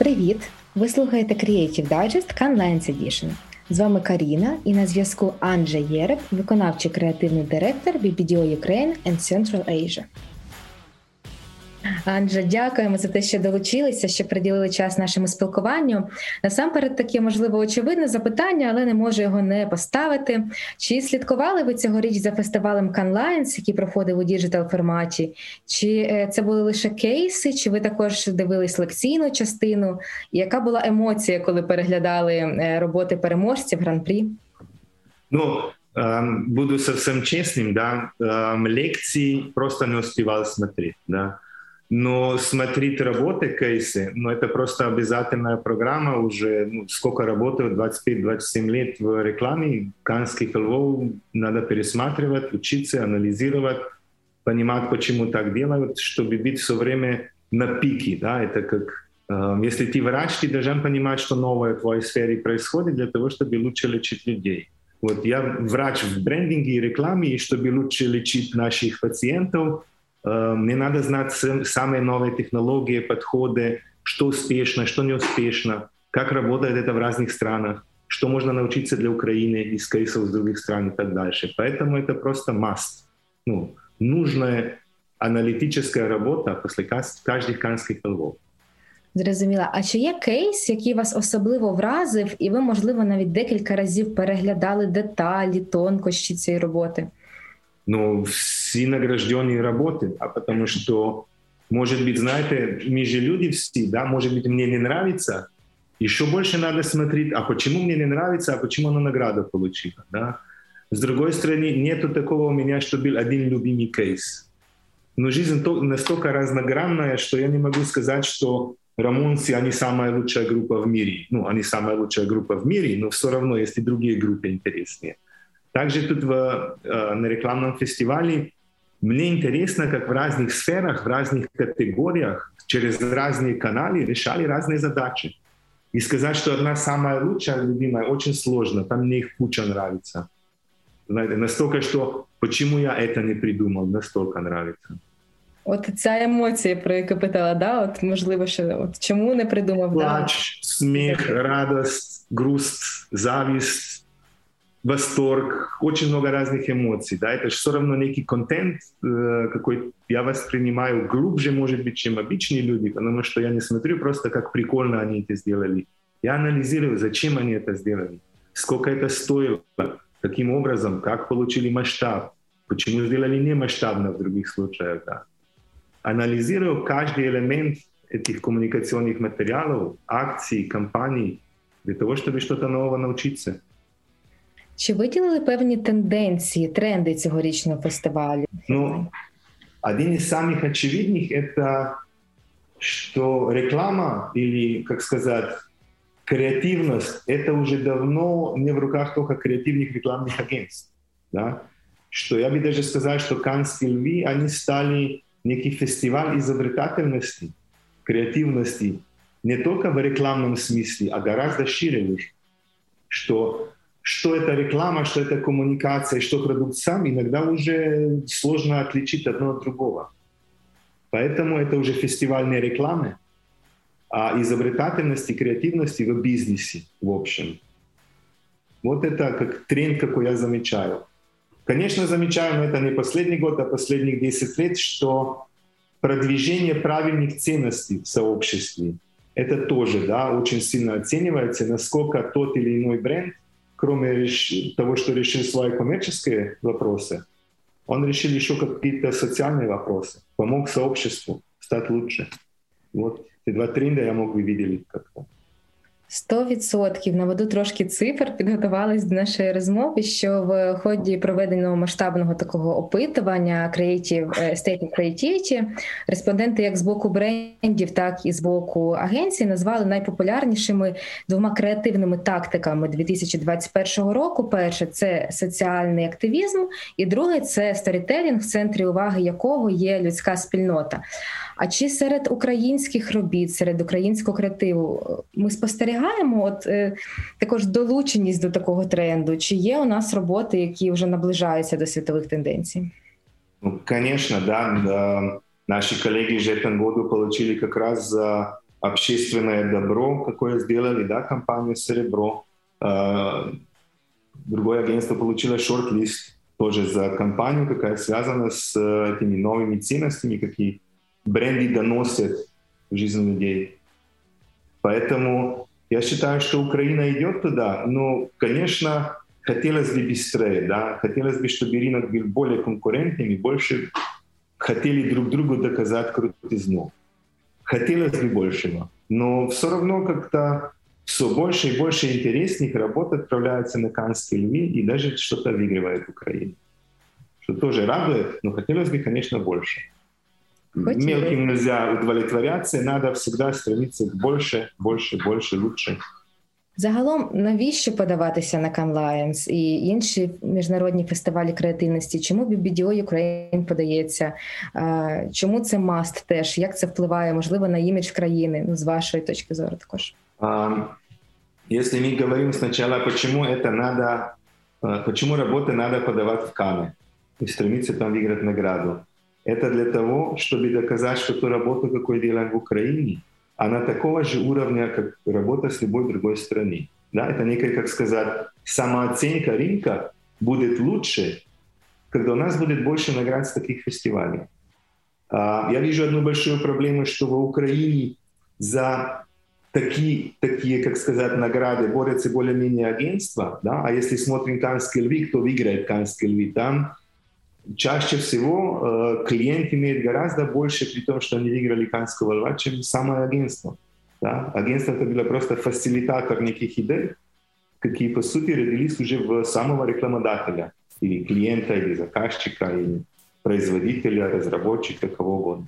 Привіт! Ви слухаєте Creative Digest Canlines Lines Edition. З вами Каріна і на зв'язку Анджей Єреб, виконавчий креативний директор BBDO Ukraine and Central Asia. Анджа, дякуємо за те, що долучилися, що приділили час нашому спілкуванню. Насамперед, таке можливо очевидне запитання, але не можу його не поставити. Чи слідкували ви цьогоріч за фестивалем Canlines, який проходив у діджитал форматі? Чи е, це були лише кейси? Чи ви також дивились лекційну частину? Яка була емоція, коли переглядали е, роботи переможців гран-прі? Ну ем, буду совсем честным, да, ем, лекции просто не успевал смотреть, да. Но смотреть работы кейсы, ну это просто обязательная программа уже, ну, сколько работаю, 25-27 лет в рекламе, канских львов надо пересматривать, учиться, анализировать, понимать, почему так делают, чтобы быть все время на пике, да, это как э, если ты врач, ты должен понимать, что новое в твоей сфере происходит для того, чтобы лучше лечить людей. Вот я врач в брендинге и рекламе, и чтобы лучше лечить наших пациентов, мне надо знать самые новые технологии, подходы, что успешно, что не успешно, как работает это в разных странах, что можно научиться для Украины из кейсов с других стран и так дальше. Поэтому это просто must. Ну, нужная аналітична робота після кожних канських львов. Зрозуміла. А чи є кейс, який вас особливо вразив, і ви, можливо, навіть декілька разів переглядали деталі, тонкощі цієї роботи? Ну, все награжденные работы, а потому что, может быть, знаете, мы же люди все, да, может быть, мне не нравится, еще больше надо смотреть, а почему мне не нравится, а почему она награду получила, да. С другой стороны, нету такого у меня, что был один любимый кейс. Но жизнь настолько разногранная, что я не могу сказать, что Рамонси, они самая лучшая группа в мире. Ну, они самая лучшая группа в мире, но все равно есть и другие группы интереснее. Также тут в, э, на рекламном фестивале мне интересно, как в разных сферах, в разных категориях, через разные каналы решали разные задачи. И сказать, что одна самая лучшая, любимая, очень сложно. Там мне их куча нравится. Знаете, настолько, что почему я это не придумал, настолько нравится. От ця емоція, про яку питала, да? От можливо, що от чому не придумав? Плач, да? сміх, радость, грусть, зависть, восторг, очень много разных эмоций, да, это же все равно некий контент, э, какой я воспринимаю глубже, может быть, чем обычные люди, потому что я не смотрю просто, как прикольно они это сделали. Я анализирую, зачем они это сделали, сколько это стоило, каким образом, как получили масштаб, почему сделали не масштабно в других случаях, да. Анализирую каждый элемент этих коммуникационных материалов, акций, компаний, для того, чтобы что-то нового научиться. Чи виділили певні тенденції, тренди цьогорічного фестивалю? Ну, один из самых очевидных – это что реклама или, как сказать, креативность – это уже давно не в руках только креативных рекламных агентств. Да? Что я бы даже сказал, что Канские львы, они стали некий фестиваль изобретательности, креативности, не только в рекламном смысле, а гораздо шире, что что это реклама, что это коммуникация, что продукт сам, иногда уже сложно отличить одно от другого. Поэтому это уже фестивальные рекламы, а изобретательности, креативности в бизнесе в общем. Вот это как тренд, какой я замечаю. Конечно, замечаю, но это не последний год, а последних 10 лет, что продвижение правильных ценностей в сообществе, это тоже да, очень сильно оценивается, насколько тот или иной бренд кроме того, что решил свои коммерческие вопросы, он решил еще какие-то социальные вопросы, помог сообществу стать лучше. Вот эти два тренда я мог бы видеть как-то. Сто відсотків наведу трошки цифр, підготувались до нашої розмови. Що в ході проведеного масштабного такого опитування Creative е, State Creativity респонденти як з боку брендів, так і з боку агенції назвали найпопулярнішими двома креативними тактиками 2021 року. Перше це соціальний активізм, і друге це сторітелінг, в центрі уваги якого є людська спільнота. А чи серед українських робіт, серед українського креативу ми спостерігаємо от е, також долученість до такого тренду? Чи є у нас роботи, які вже наближаються до світових тенденцій? Ну, конечно, да. да. Наши коллеги же этом году получили как раз за общественное добро, какое сделали, да, компания «Серебро». А, другое агентство получило шорт-лист тоже за компанию, какая связана с э, этими новыми ценностями, какие бренды доносят в жизнь людей. Поэтому я считаю, что Украина идет туда, но, конечно, хотелось бы быстрее, да, хотелось бы, чтобы рынок был более конкурентным и больше хотели друг другу доказать крутизну. Хотелось бы большего, но все равно как-то все больше и больше интересных работ отправляются на Канские львы и даже что-то выигрывает Украина. Что тоже радует, но хотелось бы, конечно, больше. Хоть Мелким нельзя удовлетворяться, надо всегда стремиться к больше, больше, больше, лучше. Загалом, навіщо подаватися на Cannes Lions і інші міжнародні фестивалі креативності? Чому BBDO Ukraine подається? Чому це маст теж? Як це впливає, можливо, на імідж країни, ну, з вашої точки зору також? Um, если мы говорим сначала, почему это надо, почему работы надо подавать в Каны и стремиться там выиграть награду. Это для того, чтобы доказать, что ту работу, какую делаем в Украине, она такого же уровня, как работа с любой другой страны. Да? Это некая, как сказать, самооценка рынка будет лучше, когда у нас будет больше наград с таких фестивалей. А, я вижу одну большую проблему, что в Украине за такие, такие, как сказать, награды борются более-менее агентства, да, а если смотрим Канский львы, кто выиграет Канский львы, там чаще всего э, клиент имеет гораздо больше, при том, что они выиграли Канского льва, чем самое агентство. Да? Агентство это было просто фасилитатор неких идей, какие по сути родились уже в самого рекламодателя, или клиента, или заказчика, или производителя, разработчика, кого угодно.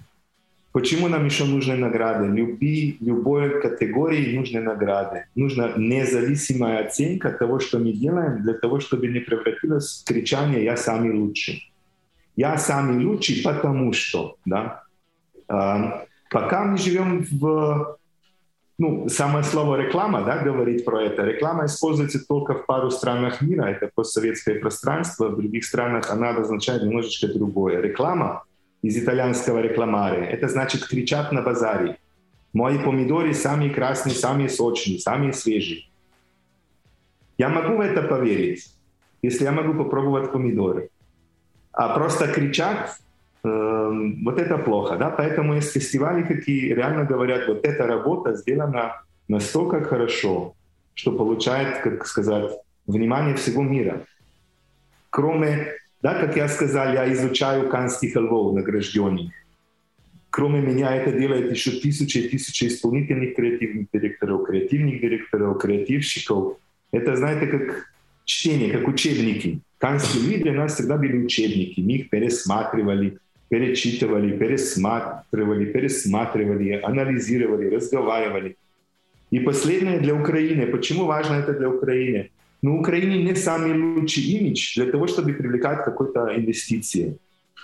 Почему нам еще нужны награды? Люби, любой категории нужны награды. Нужна независимая оценка того, что мы делаем, для того, чтобы не превратилось в кричание «я самый лучший». Я самый лучший, потому что, да. А, пока мы живем в, ну, самое слово реклама, да, говорит про это. Реклама используется только в пару странах мира, это постсоветское пространство, в других странах она означает немножечко другое. Реклама из итальянского рекламаре, это значит кричат на базаре. Мои помидоры самые красные, самые сочные, самые свежие. Я могу в это поверить, если я могу попробовать помидоры. А просто кричать, э, вот это плохо, да, поэтому есть фестивали, какие реально говорят, вот эта работа сделана настолько хорошо, что получает, как сказать, внимание всего мира. Кроме, да, как я сказал, я изучаю канских львов награжденных. Кроме меня это делает еще тысячи и тысячи исполнительных креативных директоров, креативных директоров, креативщиков. Это, знаете, как чтение, как учебники. Канские мир для нас всегда были учебники. Мы их пересматривали, перечитывали, пересматривали, пересматривали, анализировали, разговаривали. И последнее для Украины. Почему важно это для Украины? Ну, Украине не самый лучший имидж для того, чтобы привлекать какой-то инвестиции.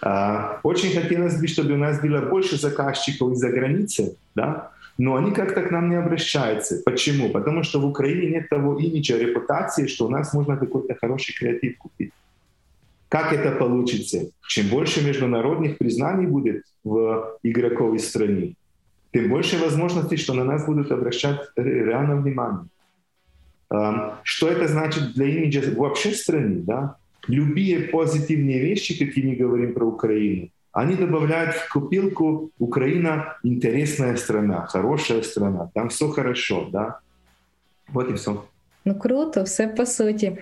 А, очень хотелось бы, чтобы у нас было больше заказчиков из-за границы, да, но они как-то к нам не обращаются. Почему? Потому что в Украине нет того имиджа, репутации, что у нас можно какой-то хороший креатив купить. Как это получится? Чем больше международных признаний будет в игроковой стране, тем больше возможностей, что на нас будут обращать реально внимание. Что это значит для имиджа вообще страны? Да? Любые позитивные вещи, какие мы говорим про Украину, они добавляют в купилку Украина интересная страна, хорошая страна, там все хорошо, да. Вот и все. Ну круто, все по суті.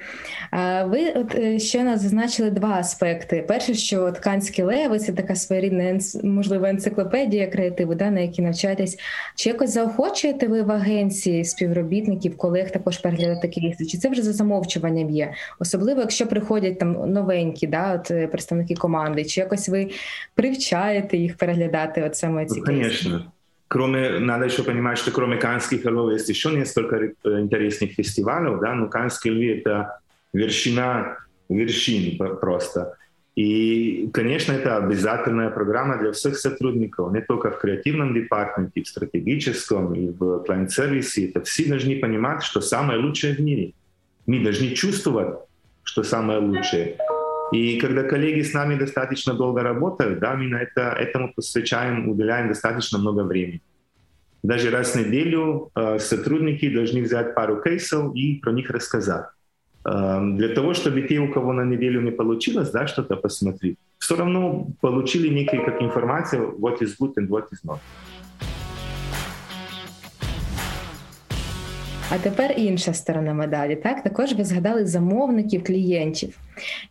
Ви от е, щойно зазначили два аспекти. Перше, що Канські леви це така своєрідна можливо енциклопедія креативу, да, на якій навчаєтесь. Чи якось заохочуєте ви в агенції співробітників, колег також переглядати такі лісти? Чи це вже за замовчуванням є? Особливо, якщо приходять там новенькі, да, от е, представники команди, чи якось ви привчаєте їх переглядати от саме ці ну, Звісно кроме, надо еще понимать, что кроме Канских львов есть еще несколько э, интересных фестивалей, да, но Канские львы — это вершина вершин просто. И, конечно, это обязательная программа для всех сотрудников, не только в креативном департаменте, в стратегическом и в клиент-сервисе. Это все должны понимать, что самое лучшее в мире. Мы должны чувствовать, что самое лучшее. И когда коллеги с нами достаточно долго работают, да, на это, этому посвящаем, уделяем достаточно много времени. Даже раз в неделю э, сотрудники должны взять пару кейсов и про них рассказать. Э, для того, чтобы те, у кого на неделю не получилось, да, что-то посмотреть, все равно получили некую как информацию, what is good and what is not. А тепер інша сторона медалі. Так також ви згадали замовників, клієнтів.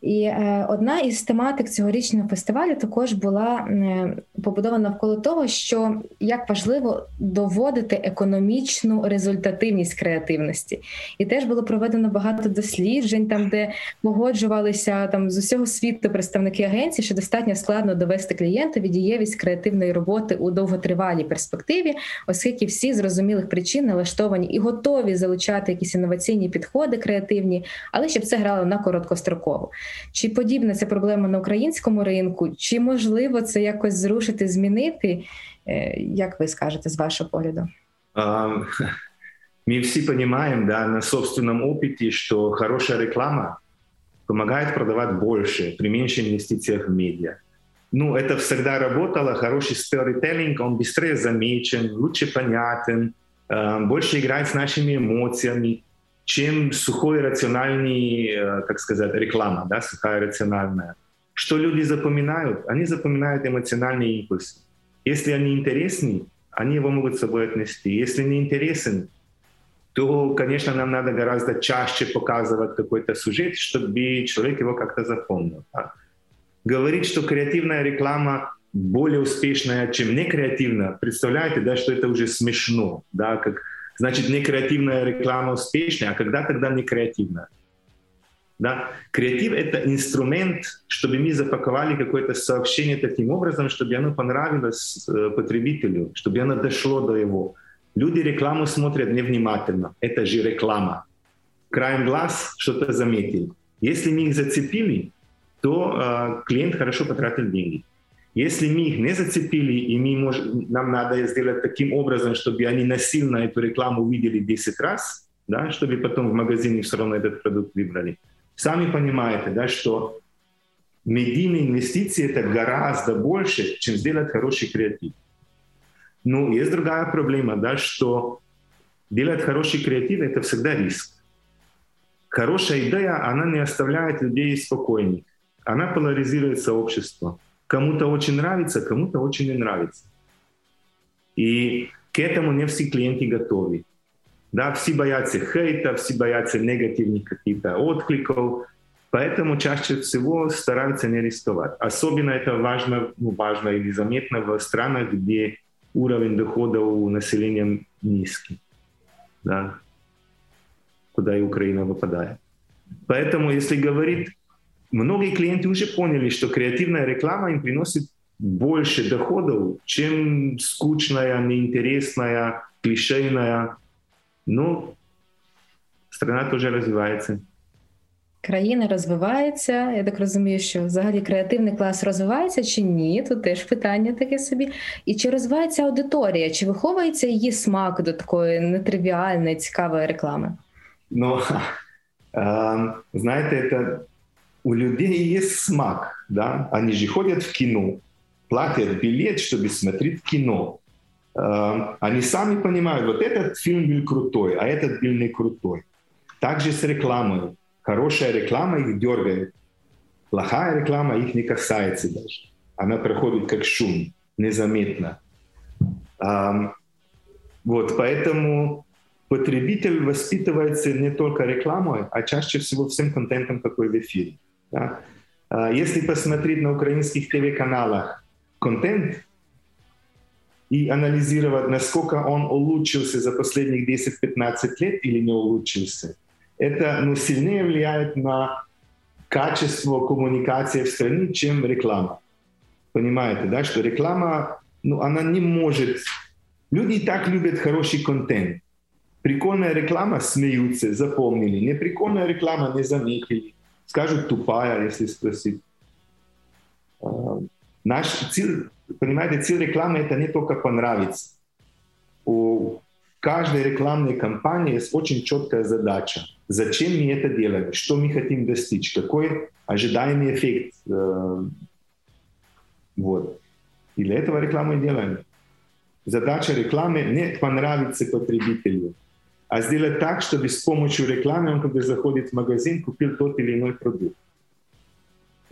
І е, одна із тематик цьогорічного фестивалю також була е, побудована навколо того, що як важливо доводити економічну результативність креативності, і теж було проведено багато досліджень, там де погоджувалися там з усього світу представники агенції, що достатньо складно довести клієнтові дієвість креативної роботи у довготривалій перспективі, оскільки всі зрозумілих причин налаштовані і готові залучати якісь інноваційні підходи креативні, але щоб це грало на короткостроково. Чи подібна ця проблема на українському ринку? Чи можливо це якось зрушити, змінити? Як ви скажете з вашого погляду? Мы все понимаем да, на собственном опыте, что хорошая реклама помогает продавать больше при меньших инвестициях в медиа. Ну, это всегда работало. Хороший storytelling, он быстрее замечен, лучше понятен, больше играет с нашими эмоциями чем сухой рациональный, э, как сказать, реклама, да, сухая рациональная. Что люди запоминают? Они запоминают эмоциональные импульсы. Если они интересны, они его могут с собой отнести. Если не интересен, то, конечно, нам надо гораздо чаще показывать какой-то сюжет, чтобы человек его как-то запомнил. Да? Говорить, что креативная реклама более успешная, чем некреативная, представляете, да, что это уже смешно, да, как значит не креативная реклама успешная, а когда тогда не креативная? Да? Креатив — это инструмент, чтобы мы запаковали какое-то сообщение таким образом, чтобы оно понравилось э, потребителю, чтобы оно дошло до его. Люди рекламу смотрят невнимательно. Это же реклама. Краем глаз что-то заметили. Если мы их зацепили, то э, клиент хорошо потратил деньги. Если мы их не зацепили, и мы мож, нам надо сделать таким образом, чтобы они насильно эту рекламу увидели 10 раз, да, чтобы потом в магазине все равно этот продукт выбрали. Сами понимаете, да, что медийные инвестиции это гораздо больше, чем сделать хороший креатив. Но есть другая проблема, да, что делать хороший креатив это всегда риск. Хорошая идея, она не оставляет людей спокойных. Она поляризирует сообщество. Кому-то очень нравится, кому-то очень не нравится. И к этому не все клиенты готовы. Да, все боятся хейта, все боятся негативных каких-то откликов, поэтому чаще всего стараются не рисковать. Особенно это важно, ну, важно или заметно в странах, где уровень дохода у населения низкий, да, куда и Украина выпадает. Поэтому, если говорить многие клиенты уже поняли, что креативная реклама им приносит больше доходов, чем скучная, неинтересная, клишейная. Ну, страна тоже розвивається. Країна розвивається. Я так розумію, що взагалі креативний клас розвивається чи ні? Тут теж питання таке собі. І чи розвивається аудиторія, чи виховується її смак до такої нетривіальної, цікавої реклами? Ну, знаєте, це у людей есть смак, да, они же ходят в кино, платят билет, чтобы смотреть кино. Э, они сами понимают, вот этот фильм был крутой, а этот был не крутой. Также с рекламой. Хорошая реклама их дергает. Плохая реклама их не касается даже. Она проходит как шум, незаметно. Вот, поэтому потребитель воспитывается не только рекламой, а чаще всего всем контентом, какой в эфире. Да? А, если посмотреть на украинских ТВ-каналах контент и анализировать, насколько он улучшился за последних 10-15 лет или не улучшился, это ну, сильнее влияет на качество коммуникации в стране, чем реклама. Понимаете, да, что реклама, ну, она не может... Люди и так любят хороший контент. Прикольная реклама смеются, запомнили. Неприкольная реклама не заметили скажут тупая, если спросить. А, наш цель, понимаете, цель рекламы это не только понравиться. У каждой рекламной кампании есть очень четкая задача. Зачем мы это делаем? Что мы хотим достичь? Какой ожидаемый эффект? Э, вот. И для этого рекламу и делаем. задача рекламы не понравиться потребителю, а сделать так, чтобы с помощью рекламы он, когда заходит в магазин, купил тот или иной продукт.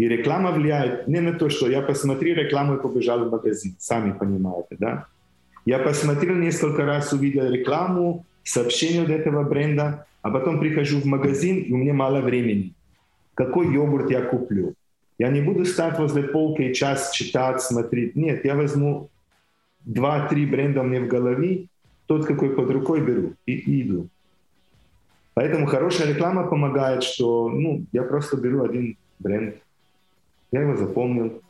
И реклама влияет не на то, что я посмотрел рекламу и побежал в магазин, сами понимаете, да? Я посмотрел несколько раз, увидел рекламу, сообщение от этого бренда, а потом прихожу в магазин, и у меня мало времени. Какой йогурт я куплю? Я не буду стать возле полки и час читать, смотреть. Нет, я возьму два-три бренда меня в голове, тот, какой под рукой беру, и, и иду. Поэтому хорошая реклама помогает, что ну, я просто беру один бренд, я его запомнил,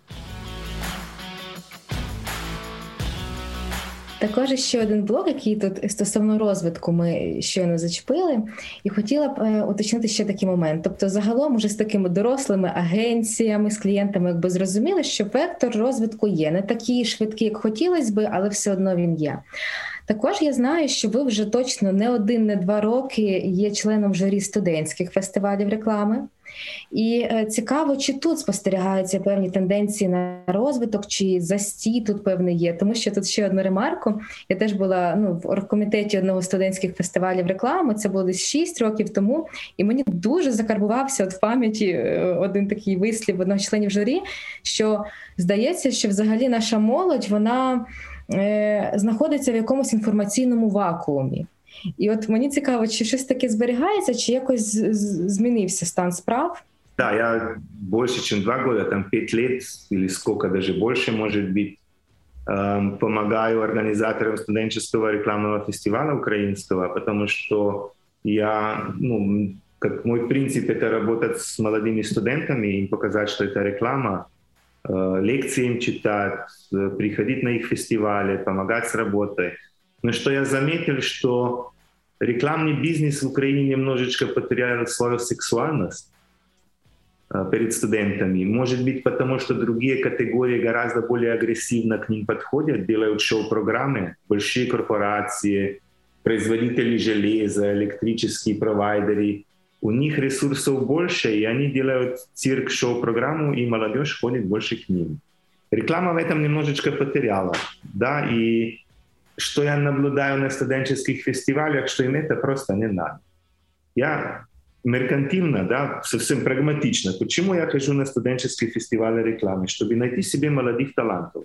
Також ще один блок, який тут стосовно розвитку, ми щойно зачепили, і хотіла б е, уточнити ще такий момент. Тобто, загалом, уже з такими дорослими агенціями, з клієнтами, якби зрозуміли, що вектор розвитку є не такий швидкий, як хотілося би, але все одно він є. Також я знаю, що ви вже точно не один, не два роки є членом журі студентських фестивалів реклами. І е, цікаво, чи тут спостерігаються певні тенденції на розвиток, чи застій тут певний є. Тому що тут ще одну ремарку. Я теж була ну, в оргкомітеті одного студентських фестивалів реклами. Це було десь 6 років тому, і мені дуже закарбувався от в пам'яті е, один такий вислів одного членів журі, що здається, що взагалі наша молодь вона. Е, знаходиться в якомусь інформаційному вакуумі. І от мені цікаво, чи щось таке зберігається, чи якось змінився стан справ? Да, я больше, чем два года, там пять лет или сколько, даже больше, может быть, эм, помогаю организаторам студенческого рекламного фестиваля украинского, потому что я, ну, как мой принцип это работать с молодыми студентами, им показать, что это реклама, Э, лекции им читать, э, приходить на их фестивали, помогать с работой. но что я заметил, что рекламный бизнес в Украине немножечко потерял свою сексуальность э, перед студентами. Может быть, потому что другие категории гораздо более агрессивно к ним подходят, делают шоу-программы, большие корпорации, производители железа, электрические провайдеры у них ресурсов больше, и они делают цирк-шоу-программу, и молодежь ходит больше к ним. Реклама в этом немножечко потеряла, да, и что я наблюдаю на студенческих фестивалях, что им это просто не надо. Я меркантильно, да, совсем прагматично. Почему я хожу на студенческие фестивали рекламы? Чтобы найти себе молодых талантов.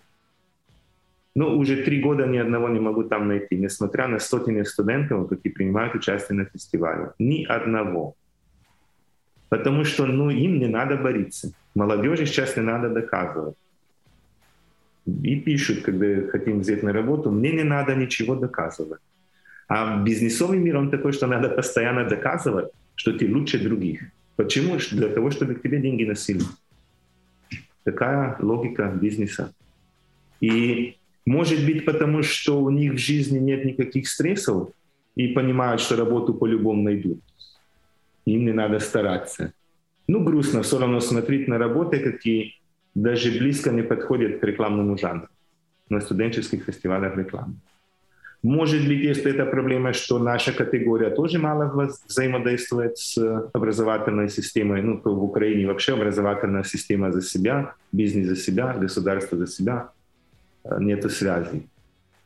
Но уже три года ни одного не могу там найти, несмотря на сотни студентов, которые принимают участие на фестивале. Ни одного. Потому что ну, им не надо бориться. Молодежи сейчас не надо доказывать. И пишут, когда хотим взять на работу, мне не надо ничего доказывать. А бизнесовый мир, он такой, что надо постоянно доказывать, что ты лучше других. Почему? Для того, чтобы к тебе деньги носили. Такая логика бизнеса. И может быть потому, что у них в жизни нет никаких стрессов и понимают, что работу по-любому найдут им не надо стараться. Ну, грустно все равно смотреть на работы, какие даже близко не подходят к рекламному жанру на студенческих фестивалях рекламы. Может быть, если это проблема, что наша категория тоже мало взаимодействует с образовательной системой, ну, то в Украине вообще образовательная система за себя, бизнес за себя, государство за себя, э, нету связи.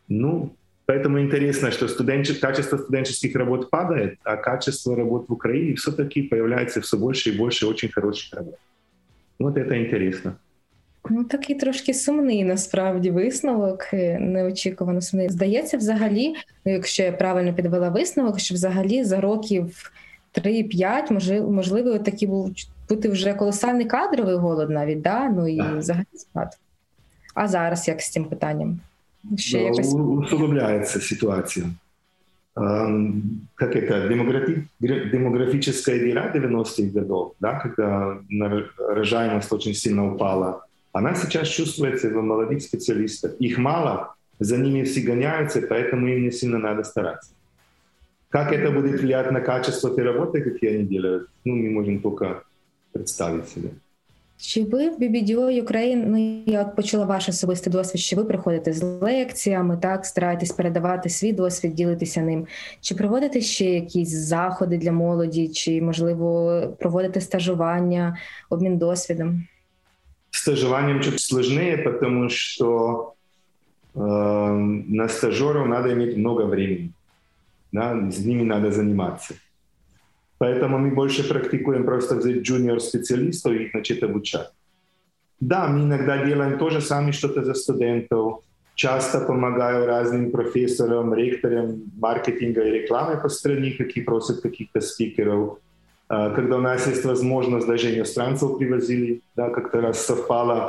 Ну, Поэтому интересно, что студенч... качество студенческих работ падает, а качество работ в Украине все-таки появляется все больше и больше очень хороших работ. Вот это интересно. Ну, такий трошки сумний насправді висновок, е, неочікувано сумний. Здається, взагалі, ну, якщо я правильно підвела висновок, що взагалі за років 3-5 можливо, такий був бути вже колосальний кадровий голод навіть, да? ну і взагалі спад. А зараз як з цим питанням? Ще ну, якось... Усугубляется ситуация. Как это, демографи... демографическая дыра 90-х годов, да, когда рожаемость очень сильно упала, она сейчас чувствуется в молодых специалистах. Их мало, за ними все гоняются, поэтому им не сильно надо стараться. Как это будет влиять на качество этой работы, какие они делают, ну, мы можем только представить себе. Чи ви в BBDO Ukraine, ну я от почула ваш особистий досвід, що ви приходите з лекціями, так стараєтесь передавати свій досвід, ділитися ним. Чи проводите ще якісь заходи для молоді, чи можливо проводите стажування, обмін досвідом? Стажуванням чуть сложнее, потому что на стажеров надо иметь много времени. Да, с ними надо заниматься. Поэтому мы больше практикуем просто взять джуниор-специалистов и их начать обучать. Да, мы иногда делаем тоже сами что-то за студентов. Часто помогаю разным профессорам, ректорам маркетинга и рекламы по стране, какие просят каких-то спикеров. Когда у нас есть возможность, даже иностранцев привозили, да, как-то раз совпало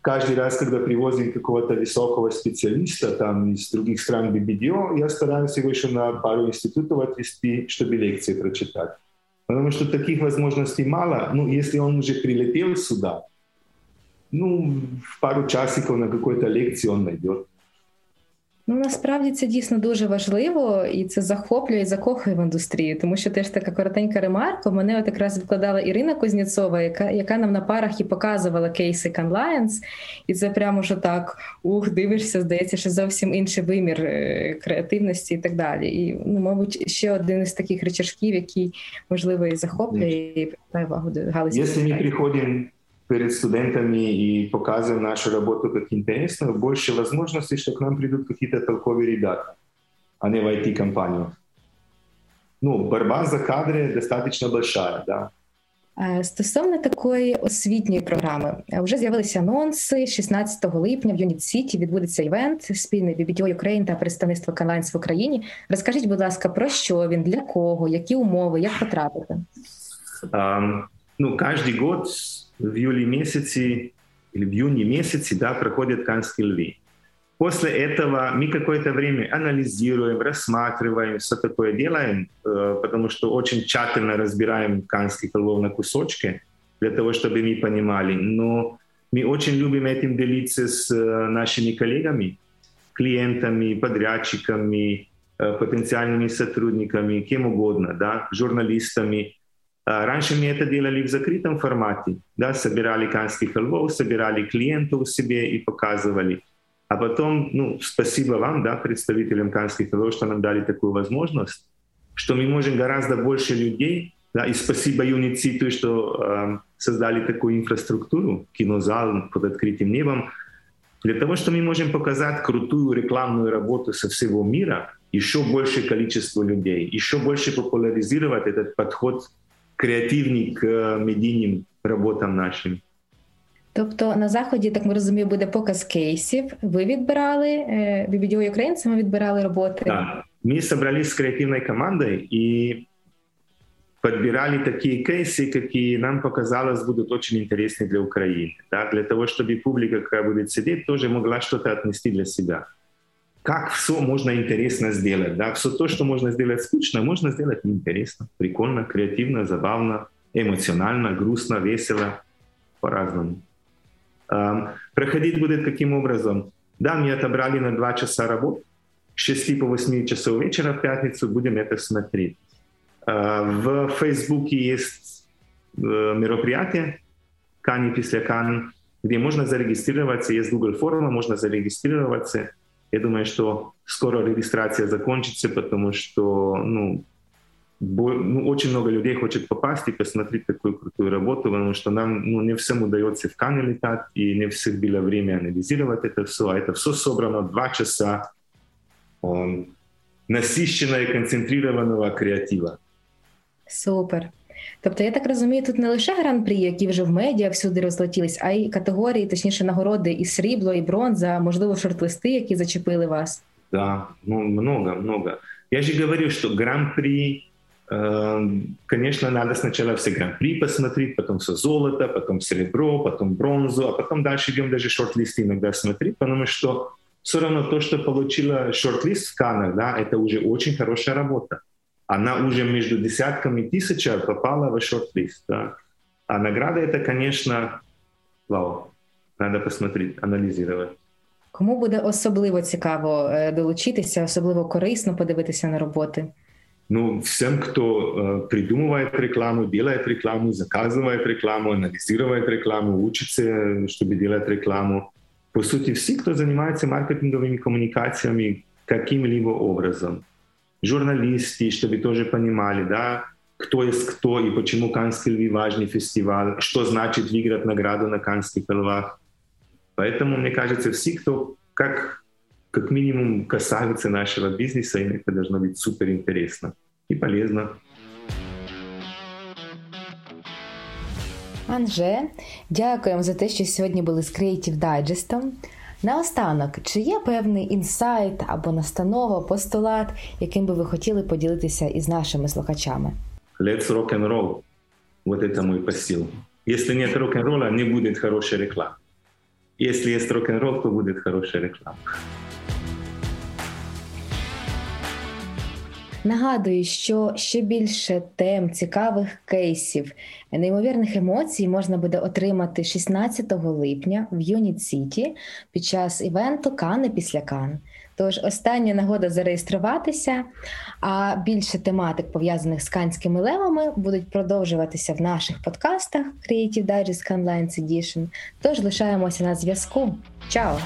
каждый раз, когда привозим какого-то высокого специалиста там из других стран BBDO, я стараюсь его еще на пару институтов отвести, чтобы лекции прочитать. Потому что таких возможностей мало. Ну, если он уже прилетел сюда, ну, в пару часиков на какой-то лекции он найдет. Ну насправді це дійсно дуже важливо і це захоплює і закохує в індустрію, тому що теж така коротенька ремарка. Мене от якраз викладала Ірина Кузнєцова, яка яка нам на парах і показувала кейси Canliance. І це прямо що так ух, дивишся, здається, що зовсім інший вимір е, креативності і так далі. І ну, мабуть, ще один із таких речашків, який можливо і захоплює і привертає увагу до галузі. Якщо ми приходимо перед студентами и показываем нашу работу как интересную, больше возможностей, что к нам придут какие-то толковые ребята, а не в IT-компанию. Ну, борьба за кадри достаточно большая, да. Стосовно такої освітньої програми, вже з'явилися анонси 16 липня в Юніт Сіті відбудеться івент спільний BBDO Ukraine та представництво Канлайнс в Україні. Розкажіть, будь ласка, про що він, для кого, які умови, як потрапити? Um, ну, кожен год в июле месяце или в июне месяце да, проходят Канские львы. После этого мы какое-то время анализируем, рассматриваем, все такое делаем, э, потому что очень тщательно разбираем канских львов на кусочки, для того, чтобы мы понимали. Но мы очень любим этим делиться с э, нашими коллегами, клиентами, подрядчиками, э, потенциальными сотрудниками, кем угодно, да, журналистами, Раньше мы это делали в закрытом формате, да, собирали канских львов, собирали клиентов себе и показывали. А потом, ну, спасибо вам, да, представителям канских львов, что нам дали такую возможность, что мы можем гораздо больше людей, да, и спасибо Юнициту, что э, создали такую инфраструктуру, кинозал под открытым небом, для того, что мы можем показать крутую рекламную работу со всего мира еще большее количество людей, еще больше популяризировать этот подход креативні к медійним роботам нашим. Тобто на заході, так ми розумію, буде показ кейсів. Ви відбирали BBDO Ukraine, саме відбирали роботи. Да. Мы собрались с креативной командой и подбирали такие кейсы, какие нам показалось будут очень интересны для Украины. Да, для того, чтобы публика, которая будет сидеть, тоже могла что-то отнести для себя как все можно интересно сделать. Да? Все то, что можно сделать скучно, можно сделать неинтересно, прикольно, креативно, забавно, эмоционально, грустно, весело, по-разному. Проходить будет каким образом? Да, мне отобрали на 2 часа работы, с 6 по 8 часов вечера в пятницу будем это смотреть. В Фейсбуке есть э, мероприятие «Кани после Кан», где можно зарегистрироваться, есть Google форма, можно зарегистрироваться, я думаю, что скоро регистрация закончится, потому что ну, ну, очень много людей хочет попасть и посмотреть такую крутую работу, потому что нам ну, не всем удается в Кане летать, и не всех было время анализировать это все. А это все собрано два часа он, насыщенного и концентрированного креатива. Супер. Тобто, я так розумію, тут не лише гран-прі, які вже в медіа всюди розлетілись, а й категорії, точніше, нагороди і срібло, і бронза, можливо, шорт-листи, які зачепили вас. Да, ну много, много. Я же говорю, что гран-при, э, конечно, надо сначала все гран-при посмотреть, потом все золото, потом серебро, потом бронзу, а потом дальше идем даже шорт-листы иногда смотреть, потому что все равно то, что получила шорт-лист в Канах, да, это уже очень хорошая работа она уже между десятками тысяч попала в шорт-лист. Да? А награда это, конечно, вау. Надо посмотреть, аналізувати. Кому буде особливо цікаво долучитися, особливо корисно подивитися на роботи? Ну, всем, кто э, придумывает рекламу, делает рекламу, заказывает рекламу, анализирует рекламу, учится, чтобы делать рекламу. По сути, все, кто занимается маркетинговыми коммуникациями каким-либо образом Журналисты, чтобы тоже понимали, да, кто есть кто и почему Каннский львы важный фестиваль, что значит выиграть награду на Каннских львах. Поэтому, мне кажется, все, кто как как минимум касаются нашего бизнеса, и это должно быть супер интересно и полезно. Анже, дякуємо за те, що сьогодні були з Creative Digest. Наостанок, чи є певний інсайт або настанова, постулат, яким би ви хотіли поділитися із нашими слухачами? Let's rock and roll. Вот это мой посыл. Если нет рок-н-ролла, не будет хорошей рекламы. Если есть рок-н-ролл, то будет хорошая реклама. Нагадую, що ще більше тем, цікавих кейсів, неймовірних емоцій можна буде отримати 16 липня в Юніт Сіті під час івенту Кани після Кан. Тож остання нагода зареєструватися, а більше тематик пов'язаних з канськими левами будуть продовжуватися в наших подкастах Creative Digest Canlines Edition. Тож лишаємося на зв'язку. Чао!